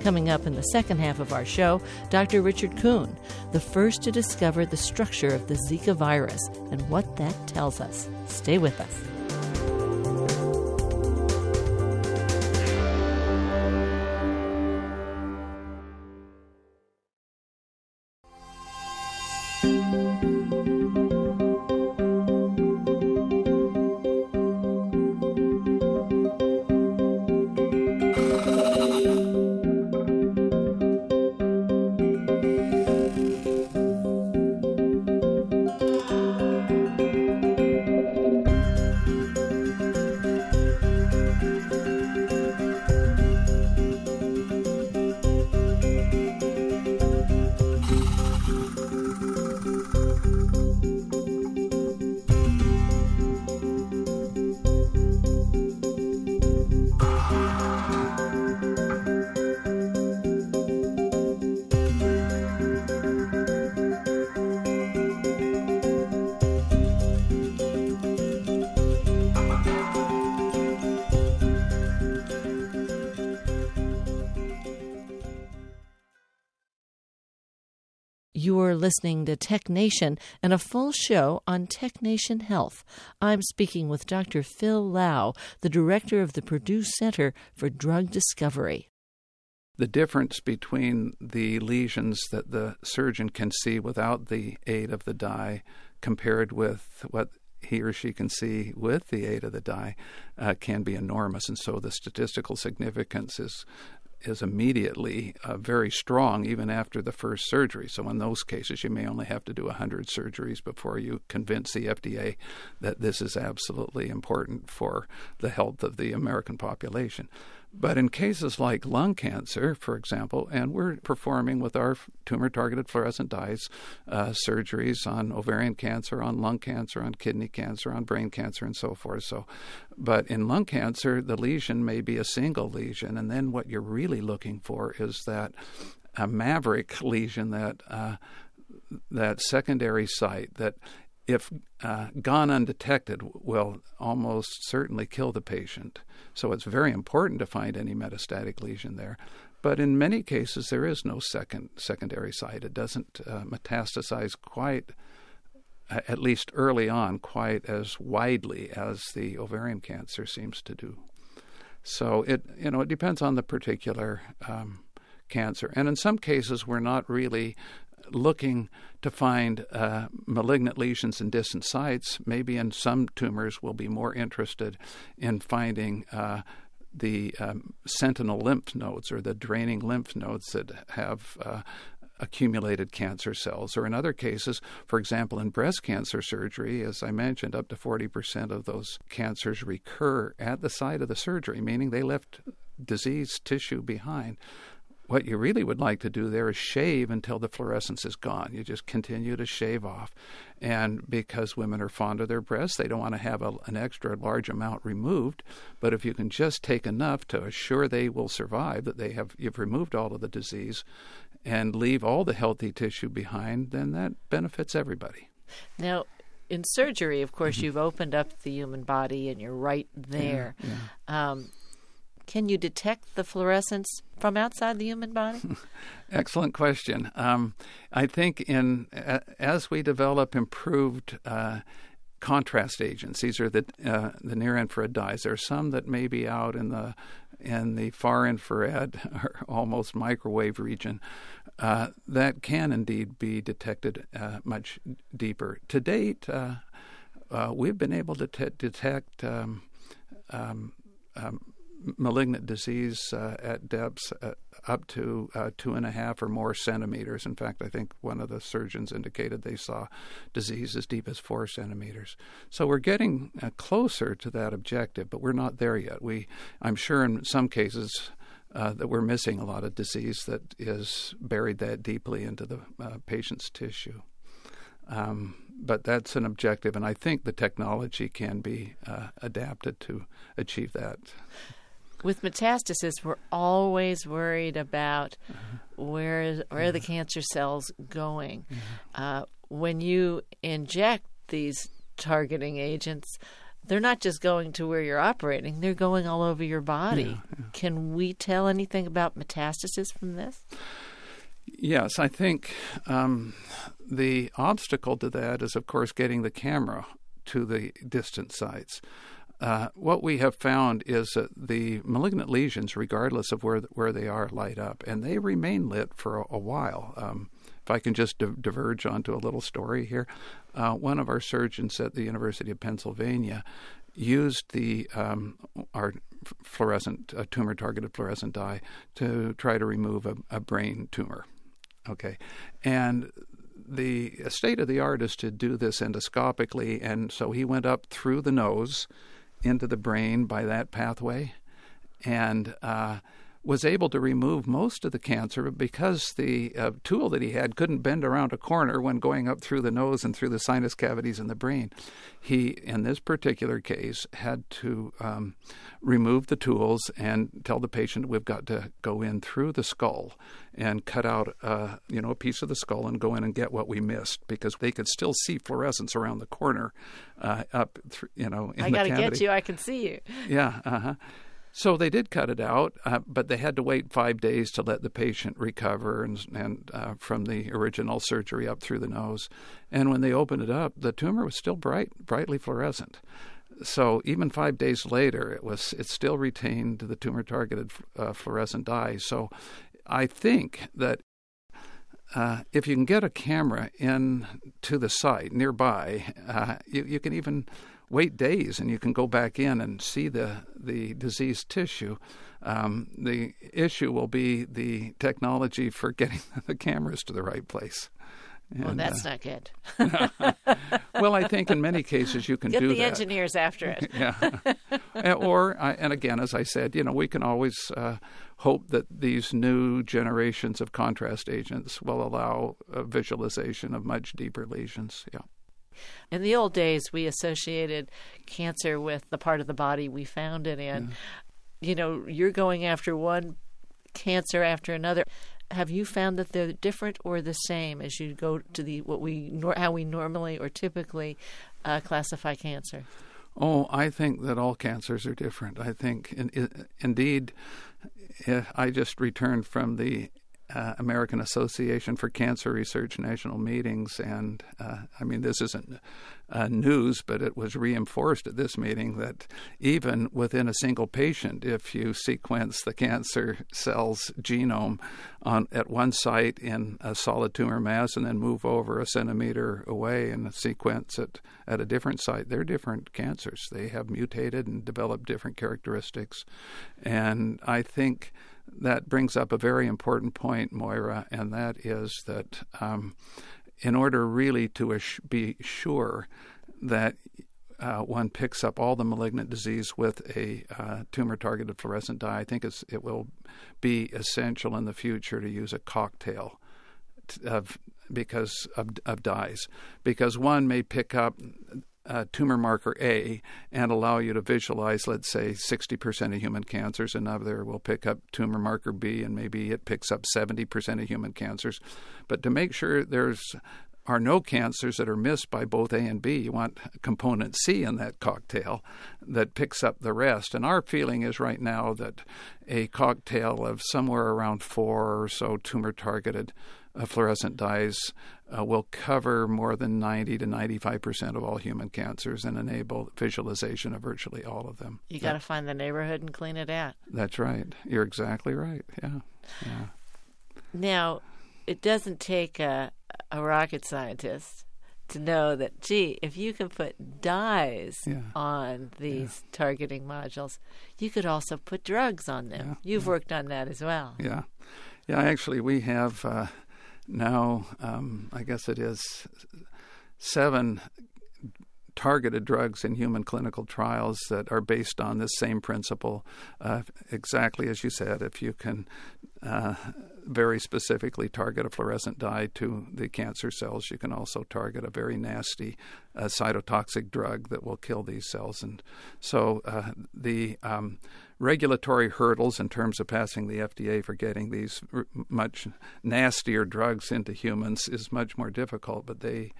Speaker 1: Coming up in the second half of our show, Dr. Richard Kuhn, the first to discover the structure of the Zika virus and what that tells us. Stay with us. You're listening to Tech Nation and a full show on Tech Nation Health. I'm speaking with Dr. Phil Low, the director of the Purdue Center for Drug Discovery.
Speaker 4: The difference between the lesions that the surgeon can see without the aid of the dye compared with what he or she can see with the aid of the dye uh, can be enormous. And so the statistical significance is is immediately uh, very strong even after the first surgery. So in those cases, you may only have to do 100 surgeries before you convince the FDA that this is absolutely important for the health of the American population. But in cases like lung cancer, for example, and we're performing with our tumor targeted fluorescent dyes uh, surgeries on ovarian cancer, on lung cancer, on kidney cancer, on brain cancer, and so forth. So, but in lung cancer, the lesion may be a single lesion, and then what you're really looking for is that a maverick lesion that uh, that secondary site that if uh, gone undetected, will almost certainly kill the patient. So it's very important to find any metastatic lesion there. But in many cases, there is no second secondary site. It doesn't uh, metastasize quite, at least early on, quite as widely as the ovarian cancer seems to do. So it you know it depends on the particular um, cancer, and in some cases, we're not really looking to find uh, malignant lesions in distant sites. Maybe in some tumors, we'll be more interested in finding uh, the um, sentinel lymph nodes or the draining lymph nodes that have. Uh, accumulated cancer cells, or in other cases, for example, in breast cancer surgery, as I mentioned, up to 40% of those cancers recur at the site of the surgery, meaning they left diseased tissue behind what you really would like to do there is shave until the fluorescence is gone. You just continue to shave off. And because women are fond of their breasts, they don't want to have a, an extra large amount removed. But if you can just take enough to assure they will survive, that they have you've removed all of the disease and leave all the healthy tissue behind, then that benefits everybody.
Speaker 1: Now, in surgery, of course, mm-hmm. you've opened up the human body and you're right there. Yeah, yeah. Um, can you detect the fluorescence from outside the human body?
Speaker 4: Excellent question. Um, I think in as we develop improved uh, contrast agents, these are the uh, the near infrared dyes. There are some that may be out in the in the far infrared or almost microwave region uh, that can indeed be detected uh, much deeper. To date, uh, uh, we've been able to detect. Um, um, um, malignant disease uh, at depths uh, up to uh, two and a half or more centimeters. In fact, I think one of the surgeons indicated they saw disease as deep as four centimeters. So we're getting uh, closer to that objective, but we're not there yet. We, I'm sure, in some cases. Uh, that we're missing a lot of disease that is buried that deeply into the uh, patient's tissue. Um, but that's an objective, and I think the technology can be adapted to achieve that
Speaker 1: with metastasis, we're always worried about uh-huh. where where are the cancer cells going. Mm-hmm. Uh, when you inject these targeting agents, they're not just going to where you're operating; they're going all over your body. Yeah, yeah. Can we tell anything about metastasis from this?
Speaker 4: Yes, I think um, the obstacle to that is, of course, getting the camera to the distant sites. Uh, what we have found is that the malignant lesions, regardless of where where they are, light up, and they remain lit for a, a while. Um, if I can just di- diverge onto a little story here, uh, one of our surgeons at the University of Pennsylvania used the um, our fluorescent tumor targeted fluorescent dye to try to remove a, a brain tumor. Okay, and the state of the art is to do this endoscopically, and so he went up through the nose into the brain by that pathway. And uh, was able to remove most of the cancer but because the uh, tool that he had couldn't bend around a corner when going up through the nose and through the sinus cavities in the brain. He, in this particular case, had to um, remove the tools and tell the patient we've got to go in through the skull and cut out, uh, you know, a piece of the skull and go in and get what we missed because they could still see fluorescence around the corner, uh, up, th- you know. in the cavity."
Speaker 1: I got to get you. I can see you.
Speaker 4: Yeah. Uh huh So they did cut it out, uh, but they had to wait five days to let the patient recover and, and uh, from the original surgery up through the nose. And when they opened it up, the tumor was still bright, brightly fluorescent. So even five days later, it was it still retained the tumor targeted uh, fluorescent dye. So I think that uh, if you can get a camera in to the site nearby, uh, you, you can even wait days and you can go back in and see the, the diseased tissue. Um, the issue will be the technology for getting the cameras to the right place.
Speaker 1: And, well, that's uh, not good.
Speaker 4: well, I think in many cases you can
Speaker 1: Get
Speaker 4: do
Speaker 1: the
Speaker 4: that.
Speaker 1: engineers after it.
Speaker 4: yeah. or, and again, as I said, you know, we can always uh, hope that these new generations of contrast agents will allow visualization of much deeper lesions. Yeah.
Speaker 1: In the old days, we associated cancer with the part of the body we found it in. Yeah. You know, you're going after one cancer after another. Have you found that they're different or the same as you go to the what we how we normally or typically uh, classify cancer?
Speaker 4: Oh, I think that all cancers are different. I think, in, in, indeed, I just returned from the uh, American Association for Cancer Research national meetings, and uh, I mean this isn't uh, news, but it was reinforced at this meeting that even within a single patient, if you sequence the cancer cell's genome on at one site in a solid tumor mass and then move over a centimeter away and sequence it at a different site, they're different cancers. They have mutated and developed different characteristics, and I think that brings up a very important point, Moira, and that is that um, in order really to be sure that uh, one picks up all the malignant disease with a uh, tumor targeted fluorescent dye, I think it will be essential in the future to use a cocktail of because of, of dyes, because one may pick up uh, tumor marker A and allow you to visualize, let's say, 60% of human cancers. Another will pick up tumor marker B and maybe it picks up 70% of human cancers. But to make sure there's are no cancers that are missed by both A and B. You want component C in that cocktail that picks up the rest. And our feeling is right now that a cocktail of somewhere around four or so tumor targeted uh, fluorescent dyes uh, will cover more than 90 to 95 percent of all human cancers and enable visualization of virtually all of them.
Speaker 1: You got to find the neighborhood and clean it out.
Speaker 4: That's right. You're exactly right. Yeah. Yeah.
Speaker 1: Now, it doesn't take a, a rocket scientist to know that, gee, if you can put dyes yeah. on these yeah. targeting modules, you could also put drugs on them. Yeah. You've worked on that as well.
Speaker 4: Yeah. Yeah, actually, we have. Uh, now, um, I guess it is seven targeted drugs in human clinical trials that are based on this same principle. Uh, exactly as you said, if you can uh, very specifically target a fluorescent dye to the cancer cells, you can also target a very nasty uh, cytotoxic drug that will kill these cells. And so uh, the um, regulatory hurdles in terms of passing the FDA for getting these r- much nastier drugs into humans is much more difficult, but they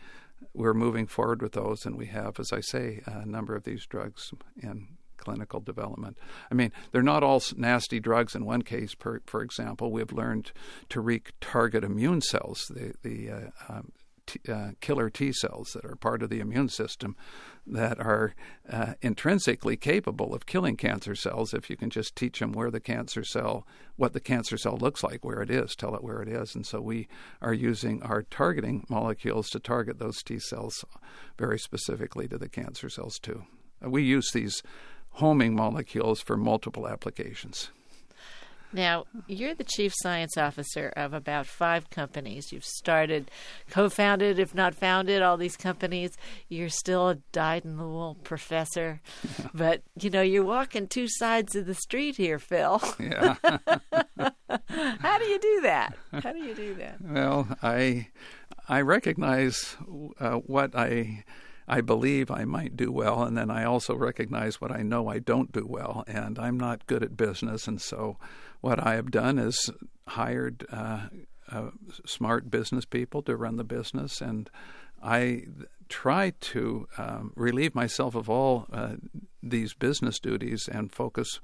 Speaker 4: we're moving forward with those, and we have, as I say, a number of these drugs in clinical development. I mean, they're not all nasty drugs. In one case, per, for example, we've learned to retarget immune cells, the the uh, um, T, uh, killer T cells that are part of the immune system that are uh, intrinsically capable of killing cancer cells if you can just teach them where the cancer cell, what the cancer cell looks like, where it is, tell it where it is. And so we are using our targeting molecules to target those T cells very specifically to the cancer cells too. We use these homing molecules for multiple applications.
Speaker 1: Now, you're the chief science officer of about five companies. You've started, co founded, if not founded, all these companies. You're still a dyed in the wool professor. But, you know, you're walking two sides of the street here, Phil.
Speaker 4: Yeah.
Speaker 1: How do you do that? How do you do that?
Speaker 4: Well, I, I recognize uh, what I I believe I might do well, and then I also recognize what I know I don't do well, and I'm not good at business, and so what I have done is hired uh, uh, smart business people to run the business, and I try to um, relieve myself of all uh, these business duties and focus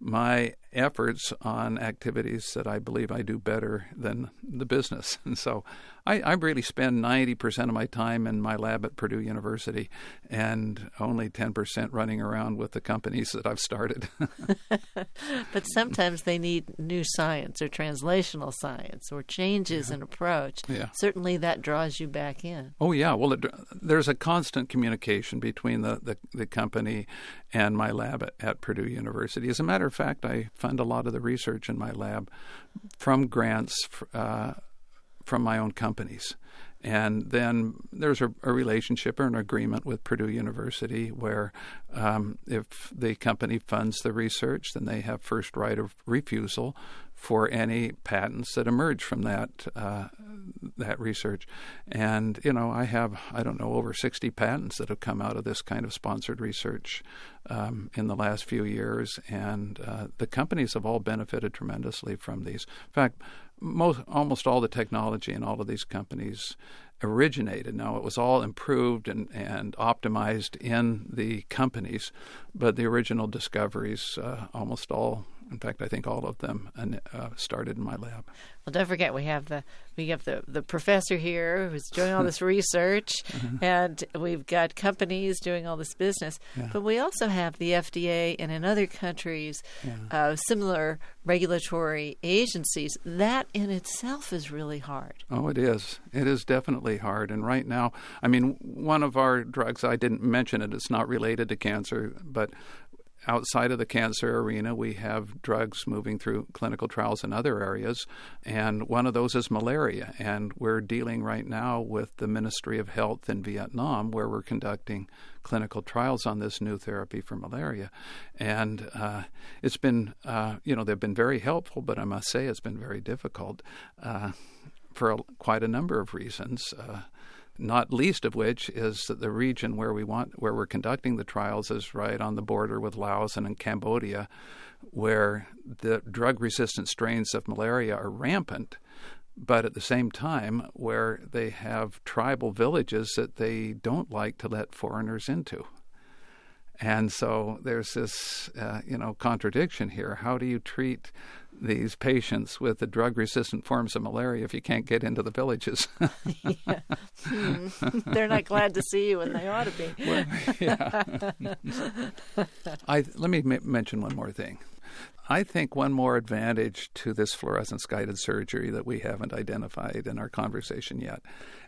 Speaker 4: my efforts on activities that I believe I do better than the business. And so I, I really spend 90% of my time in my lab at Purdue University and only 10% running around with the companies that I've started.
Speaker 1: but sometimes they need new science or translational science or changes yeah. in approach.
Speaker 4: Yeah.
Speaker 1: Certainly that draws you back in.
Speaker 4: Oh, yeah. Well, it, there's a constant communication between the, the, the company and my lab at, at Purdue University. As a matter of fact, I fund a lot of the research in my lab from grants uh, from my own companies. And then there's a, a, relationship or an agreement with Purdue University where um, if the company funds the research, then they have first right of refusal for any patents that emerge from that uh, that research. And you know, I have I don't know over 60 patents that have come out of this kind of sponsored research um, in the last few years, and uh, the companies have all benefited tremendously from these. In fact, most almost all the technology in all of these companies originated. Now it was all improved and, and optimized in the companies, but the original discoveries uh, almost all in fact, I think all of them uh, started in my lab.
Speaker 1: Well, don't forget we have the we have the, the professor here who's doing all this research, mm-hmm. and we've got companies doing all this business. Yeah. But we also have the FDA and in other countries yeah. uh, similar regulatory agencies. That in itself is really hard.
Speaker 4: Oh, it is. It is definitely hard. And right now, I mean, one of our drugs I didn't mention it. It's not related to cancer, but outside of the cancer arena, we have drugs moving through clinical trials in other areas, and one of those is malaria. And we're dealing right now with the Ministry of Health in Vietnam, where we're conducting clinical trials on this new therapy for malaria. And uh, it's been, uh, you know, they've been very helpful, but I must say it's been very difficult uh, for a, quite a number of reasons. Uh, not least of which is that the region where we want where we're conducting the trials is right on the border with Laos and in Cambodia, where the drug resistant strains of malaria are rampant, but at the same time where they have tribal villages that they don't like to let foreigners into. And so there's this, uh, you know, contradiction here. How do you treat these patients with the drug resistant forms of malaria if you can't get into the villages.
Speaker 1: yeah. hmm. They're not glad to see you, and they ought to be. well, yeah.
Speaker 4: I, let me m- mention one more thing. I think one more advantage to this fluorescence guided surgery that we haven't identified in our conversation yet,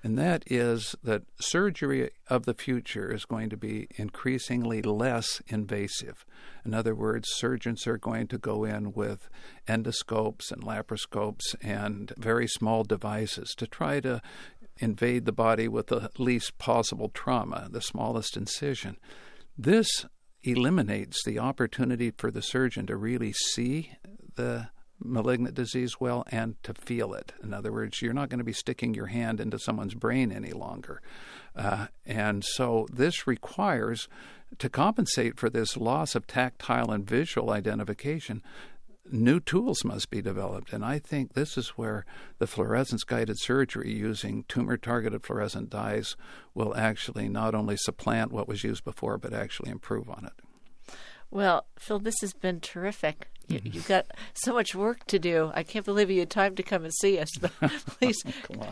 Speaker 4: and that is that surgery of the future is going to be increasingly less invasive. In other words, surgeons are going to go in with endoscopes and laparoscopes and very small devices to try to invade the body with the least possible trauma, the smallest incision. This eliminates the opportunity for the surgeon to really see the malignant disease well and to feel it. In other words, you're not going to be sticking your hand into someone's brain any longer. Uh, and so this requires, to compensate for this loss of tactile and visual identification, new tools must be developed. And I think this is where the fluorescence guided surgery using tumor targeted fluorescent dyes will actually not only supplant what was used before, but actually improve on it.
Speaker 1: Well, Phil, this has been terrific. You, have got so much work to do. I can't believe you had time to come and see us. But please,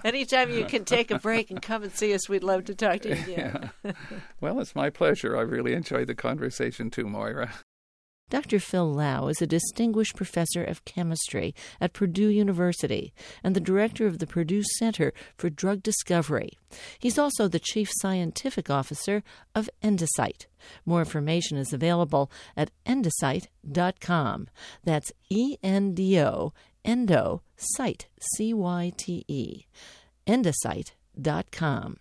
Speaker 1: anytime you can take a break and come and see us, we'd love to talk to you again.
Speaker 4: yeah. Well, it's my pleasure. I really enjoyed the conversation too, Moira.
Speaker 1: Dr. Phil Low is a distinguished professor of chemistry at Purdue University and the director of the Purdue Center for Drug Discovery. He's also the chief scientific officer of Endocyte. More information is available at endocyte.com. That's E N D O, endo, site, C Y T E. Endocyte.com.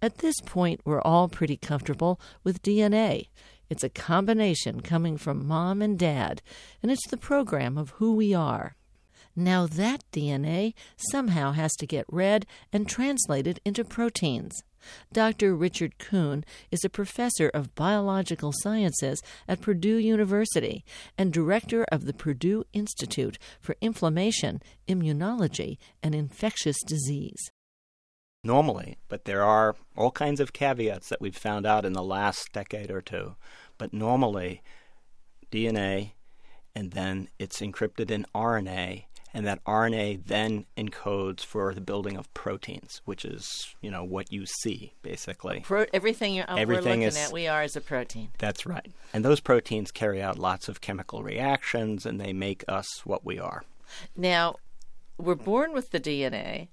Speaker 1: At this point, we're all pretty comfortable with DNA. It's a combination coming from mom and dad, and it's the program of who we are. Now, that DNA somehow has to get read and translated into proteins. Dr. Richard Kuhn is a professor of biological sciences at Purdue University and director of the Purdue Institute for Inflammation, Immunology, and Infectious Disease
Speaker 5: normally, but there are all kinds of caveats that we've found out in the last decade or two. But normally, DNA and then it's encrypted in RNA, and that RNA then encodes for the building of proteins, which is you know what you see basically.
Speaker 1: Pro- everything you're,
Speaker 5: Everything
Speaker 1: we're looking
Speaker 5: is-
Speaker 1: at, we are as a protein.
Speaker 5: That's right. And those proteins carry out lots of chemical reactions, and they make us what we are.
Speaker 1: Now, we're born with the DNA.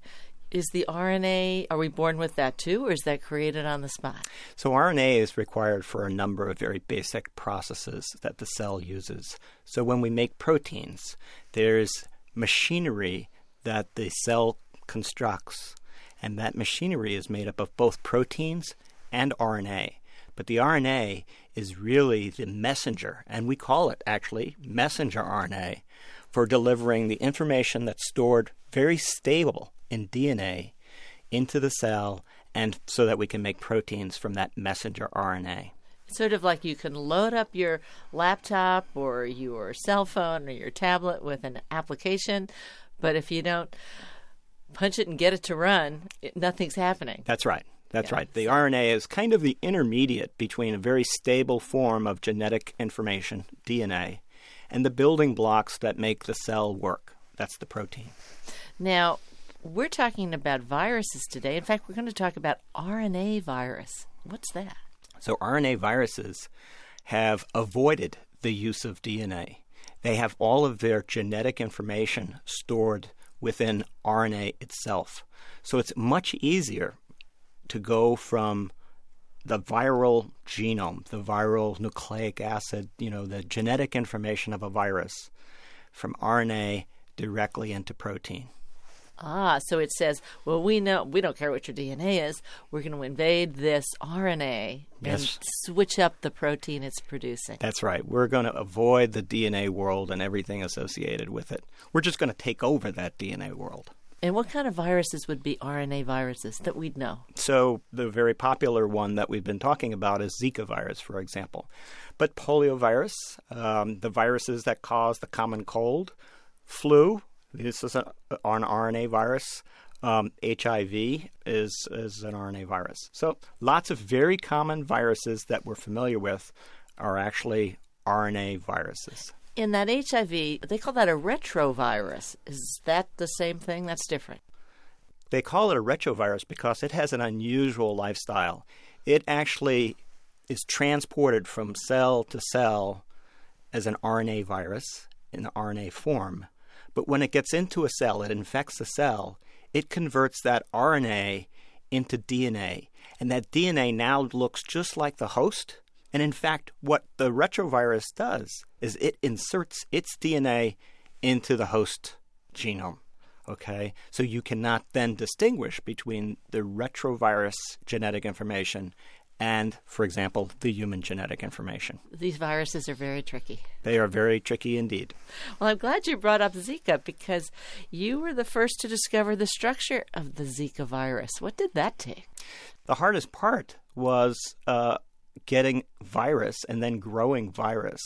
Speaker 1: Is the RNA, are we born with that too, or is that created on the spot?
Speaker 5: So RNA is required for a number of very basic processes that the cell uses. So when we make proteins, there's machinery that the cell constructs, and that machinery is made up of both proteins and RNA. But the RNA is really the messenger, and we call it actually messenger RNA for delivering the information that's stored very stable in DNA into the cell and so that we can make proteins from that messenger RNA.
Speaker 1: Sort of like you can load up your laptop or your cell phone or your tablet with an application, but if you don't punch it and get it to run, it, nothing's happening.
Speaker 5: That's right. That's
Speaker 1: Yeah.
Speaker 5: right. The RNA is kind of the intermediate between a very stable form of genetic information, DNA, and the building blocks that make the cell work. That's the protein.
Speaker 1: Now, we're talking about viruses today. In fact, we're going to talk about RNA virus. What's that?
Speaker 5: So RNA viruses have avoided the use of DNA. They have all of their genetic information stored within RNA itself. So it's much easier to go from the viral genome, the viral nucleic acid, you know, the genetic information of a virus from RNA directly into protein.
Speaker 1: Ah, so it says, well, we know we don't care what your DNA is. We're going to invade this RNA and switch up the protein it's producing.
Speaker 5: That's right. We're going to avoid the DNA world and everything associated with it. We're just going to take over that DNA world.
Speaker 1: And what kind of viruses would be RNA viruses that we'd know?
Speaker 5: So, the very popular one that we've been talking about is Zika virus, for example. But poliovirus, um, the viruses that cause the common cold, flu, this is a, an RNA virus. Um, HIV is, is an RNA virus. So, lots of very common viruses that we're familiar with are actually RNA viruses.
Speaker 1: In that HIV, they call that a retrovirus. Is that the same thing? That's different.
Speaker 5: They call it a retrovirus because it has an unusual lifestyle. It actually is transported from cell to cell as an RNA virus in the RNA form. But when it gets into a cell, it infects the cell, it converts that RNA into DNA. And that DNA now looks just like the host. And in fact, what the retrovirus does is it inserts its DNA into the host genome. Okay, so you cannot then distinguish between the retrovirus genetic information and, for example, the human genetic information.
Speaker 1: These viruses are very tricky.
Speaker 5: They are very tricky indeed.
Speaker 1: Well, I'm glad you brought up Zika because you were the first to discover the structure of the Zika virus. What did that take?
Speaker 5: The hardest part was uh, getting virus and then growing virus.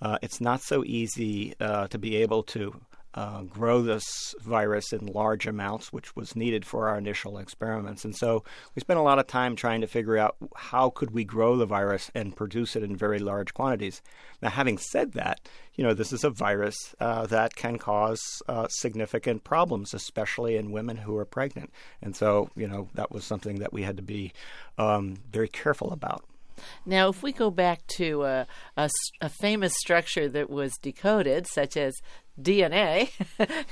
Speaker 5: Uh, it's not so easy uh, to be able to uh, grow this virus in large amounts, which was needed for our initial experiments. And so we spent a lot of time trying to figure out how could we grow the virus and produce it in very large quantities. Now, having said that, you know, this is a virus uh, that can cause uh, significant problems, especially in women who are pregnant. And so, you know, that was something that we had to be um, very careful about.
Speaker 1: Now, if we go back to a famous structure that was decoded, such as DNA,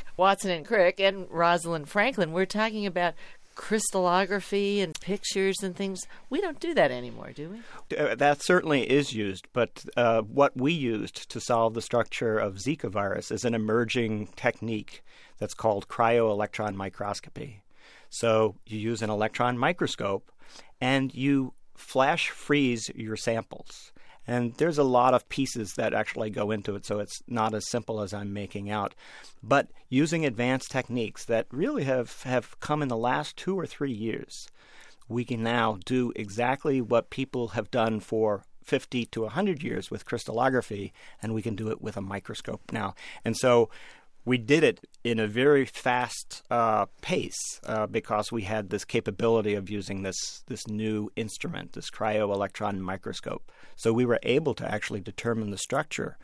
Speaker 1: Watson and Crick, and Rosalind Franklin, we're talking about crystallography and pictures and things. We don't do that anymore, do we?
Speaker 5: Uh, that certainly is used, but uh, what we used to solve the structure of Zika virus is an emerging technique that's called cryo-electron microscopy. So you use an electron microscope and you flash freeze your samples. And there's a lot of pieces that actually go into it, so it's not as simple as I'm making out. But using advanced techniques that really have, have come in the last two or three years, we can now do exactly what people have done for 50 to 100 years with crystallography, and we can do it with a microscope now. And so we did it in a very fast uh, pace uh, because we had this capability of using this this new instrument, this cryo-electron microscope. So we were able to actually determine the structure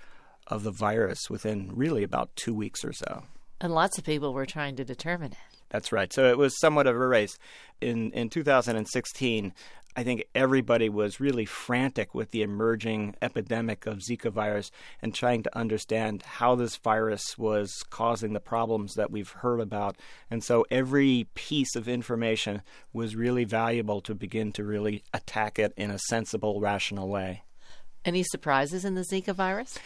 Speaker 5: of the virus within really about two weeks or so.
Speaker 1: And lots of people were trying to determine it.
Speaker 5: That's right. So it was somewhat of a race. In in 2016, I think everybody was really frantic with the emerging epidemic of Zika virus and trying to understand how this virus was causing the problems that we've heard about. And so every piece of information was really valuable to begin to really attack it in a sensible, rational way.
Speaker 1: Any surprises in the Zika virus?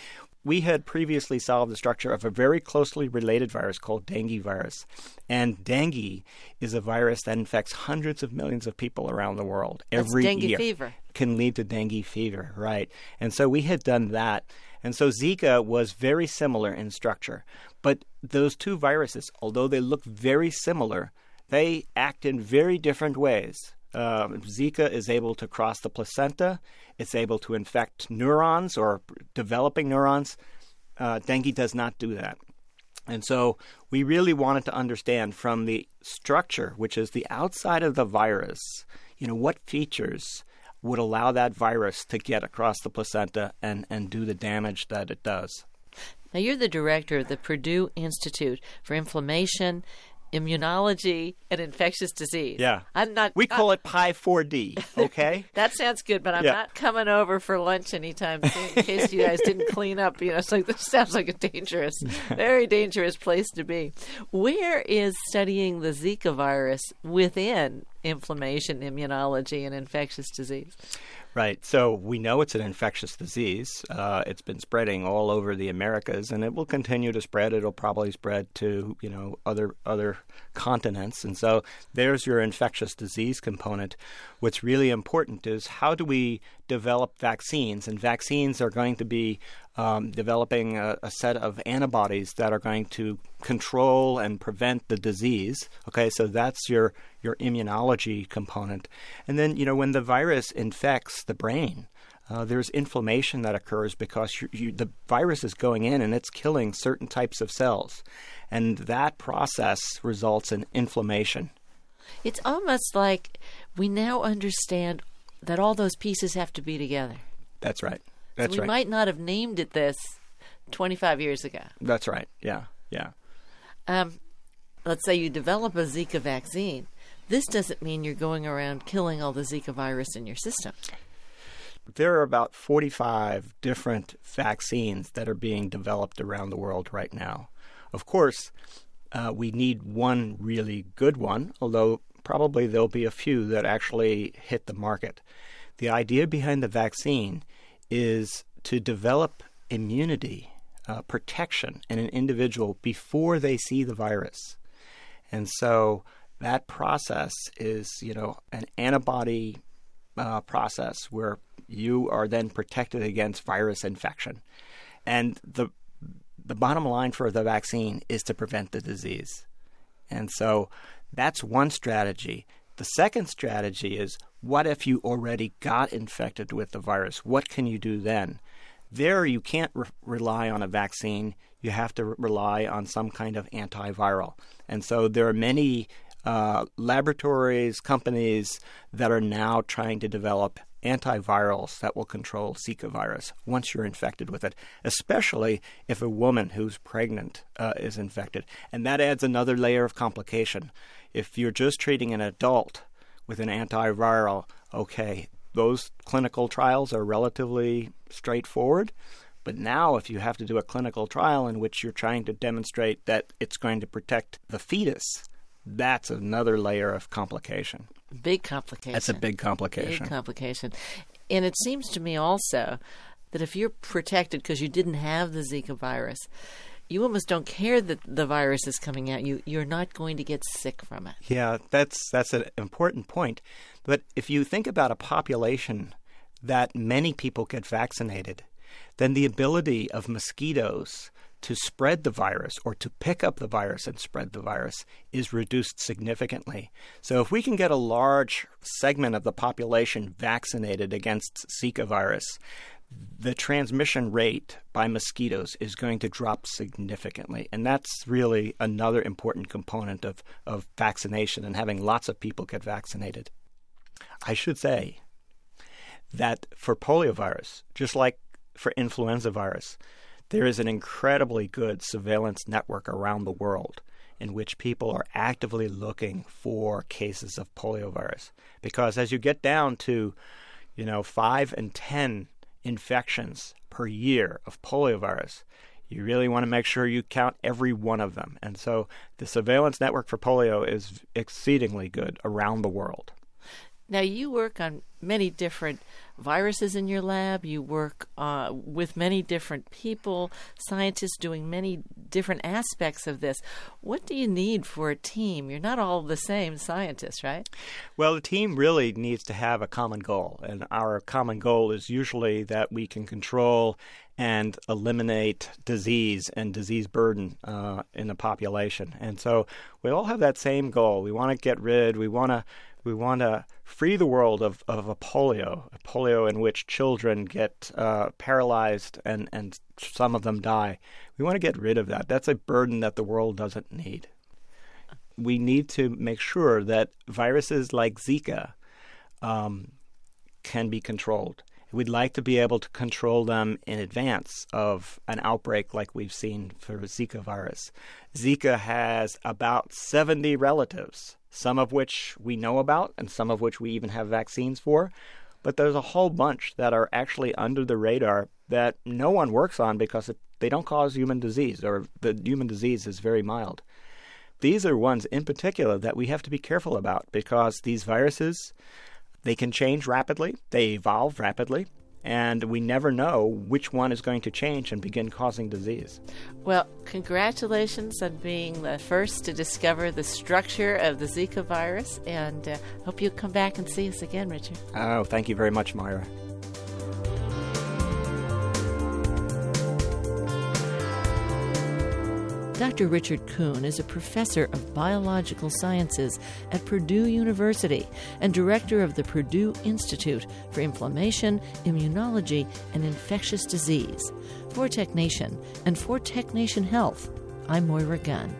Speaker 5: We had previously solved the structure of a very closely related virus called dengue virus. And dengue is a virus that infects hundreds of millions of people around the world every
Speaker 1: That's dengue
Speaker 5: year.
Speaker 1: fever.
Speaker 5: Can lead to dengue fever, right. And so we had done that. And so Zika was very similar in structure. But those two viruses, although they look very similar, they act in very different ways. Uh, Zika is able to cross the placenta it's able to infect neurons or developing neurons. Uh, dengue does not do that. And so we really wanted to understand from the structure, which is the outside of the virus, you know, what features would allow that virus to get across the placenta and, and do the damage that it does.
Speaker 1: Now, you're the director of the Purdue Institute for Inflammation immunology and infectious disease.
Speaker 5: Yeah.
Speaker 1: I'm not
Speaker 5: We call it Pi 4D, okay?
Speaker 1: that sounds good, but I'm
Speaker 5: Yeah.
Speaker 1: not coming over for lunch anytime soon in case you guys didn't clean up. You know, it's like this sounds like a dangerous, very dangerous place to be. Where is studying the Zika virus within inflammation, immunology, and infectious disease?
Speaker 5: Right. So we know it's an infectious disease. Uh, it's been spreading all over the Americas, and it will continue to spread. It'll probably spread to you know other other continents. And so there's your infectious disease component. What's really important is how do we develop vaccines? And vaccines are going to be um, developing a, a, set of antibodies that are going to control and prevent the disease. Okay, so that's your your immunology component. And then you know when the virus infects the brain. Uh, there's inflammation that occurs because you, you, the virus is going in and it's killing certain types of cells, and that process results in inflammation.
Speaker 1: It's almost like we now understand that all those pieces have to be together.
Speaker 5: That's right. That's
Speaker 1: so we
Speaker 5: right.
Speaker 1: might not have named it this 25 years ago.
Speaker 5: That's right. Yeah. Yeah.
Speaker 1: Um, let's say you develop a Zika vaccine. This doesn't mean you're going around killing all the Zika virus in your system.
Speaker 5: There are about 45 different vaccines that are being developed around the world right now. Of course, uh, we need one really good one, although probably there'll be a few that actually hit the market. The idea behind the vaccine is to develop immunity, uh, protection in an individual before they see the virus. And so that process is, you know, an antibody uh, process where you are then protected against virus infection. And the the bottom line for the vaccine is to prevent the disease. And so that's one strategy. The second strategy is what if you already got infected with the virus? What can you do then? There, you can't re- rely on a vaccine. You have to re- rely on some kind of antiviral. And so there are many uh, laboratories, companies that are now trying to develop antivirals that will control Zika virus once you're infected with it, especially if a woman who's pregnant uh, is infected. And that adds another layer of complication. If you're just treating an adult with an antiviral, okay, those clinical trials are relatively straightforward. But now, if you have to do a clinical trial in which you're trying to demonstrate that it's going to protect the fetus, that's another layer of complication.
Speaker 1: Big complication.
Speaker 5: That's a big complication.
Speaker 1: Big complication. And it seems to me also that if you're protected because you didn't have the Zika virus, you almost don't care that the virus is coming at you. You're not going to get sick from it.
Speaker 5: Yeah, that's that's an important point. But if you think about a population that many people get vaccinated, then the ability of mosquitoes to spread the virus or to pick up the virus and spread the virus is reduced significantly. So, if we can get a large segment of the population vaccinated against Zika virus, the transmission rate by mosquitoes is going to drop significantly. And that's really another important component of, of vaccination and having lots of people get vaccinated. I should say that for poliovirus, just like for influenza virus, there is an incredibly good surveillance network around the world in which people are actively looking for cases of poliovirus. Because as you get down to, you know, five and 10 infections per year of poliovirus, you really want to make sure you count every one of them. And so the surveillance network for polio is exceedingly good around the world.
Speaker 1: Now, you work on many different viruses in your lab. You work uh, with many different people, scientists doing many different aspects of this. What do you need for a team? You're not all the same scientists, right?
Speaker 5: Well, the team really needs to have a common goal. And our common goal is usually that we can control and eliminate disease and disease burden uh, in the population. And so we all have that same goal. We want to get rid, we want to we want to free the world of, of a polio, a polio in which children get uh, paralyzed and, and some of them die. We want to get rid of that. That's a burden that the world doesn't need. We need to make sure that viruses like Zika um, can be controlled. We'd like to be able to control them in advance of an outbreak like we've seen for Zika virus. Zika has about 70 relatives some of which we know about and some of which we even have vaccines for. But there's a whole bunch that are actually under the radar that no one works on because it, they don't cause human disease or the human disease is very mild. These are ones in particular that we have to be careful about because these viruses they can change rapidly, they evolve rapidly, and we never know which one is going to change and begin causing disease.
Speaker 1: Well, congratulations on being the first to discover the structure of the Zika virus, and uh, hope you come back and see us again, Richard.
Speaker 5: Oh, thank you very much, Moira.
Speaker 1: Dr. Richard Kuhn is a professor of biological sciences at Purdue University and director of the Purdue Institute for Inflammation, Immunology, and Infectious Disease. For Tech Nation and for Tech Nation Health, I'm Moira Gunn.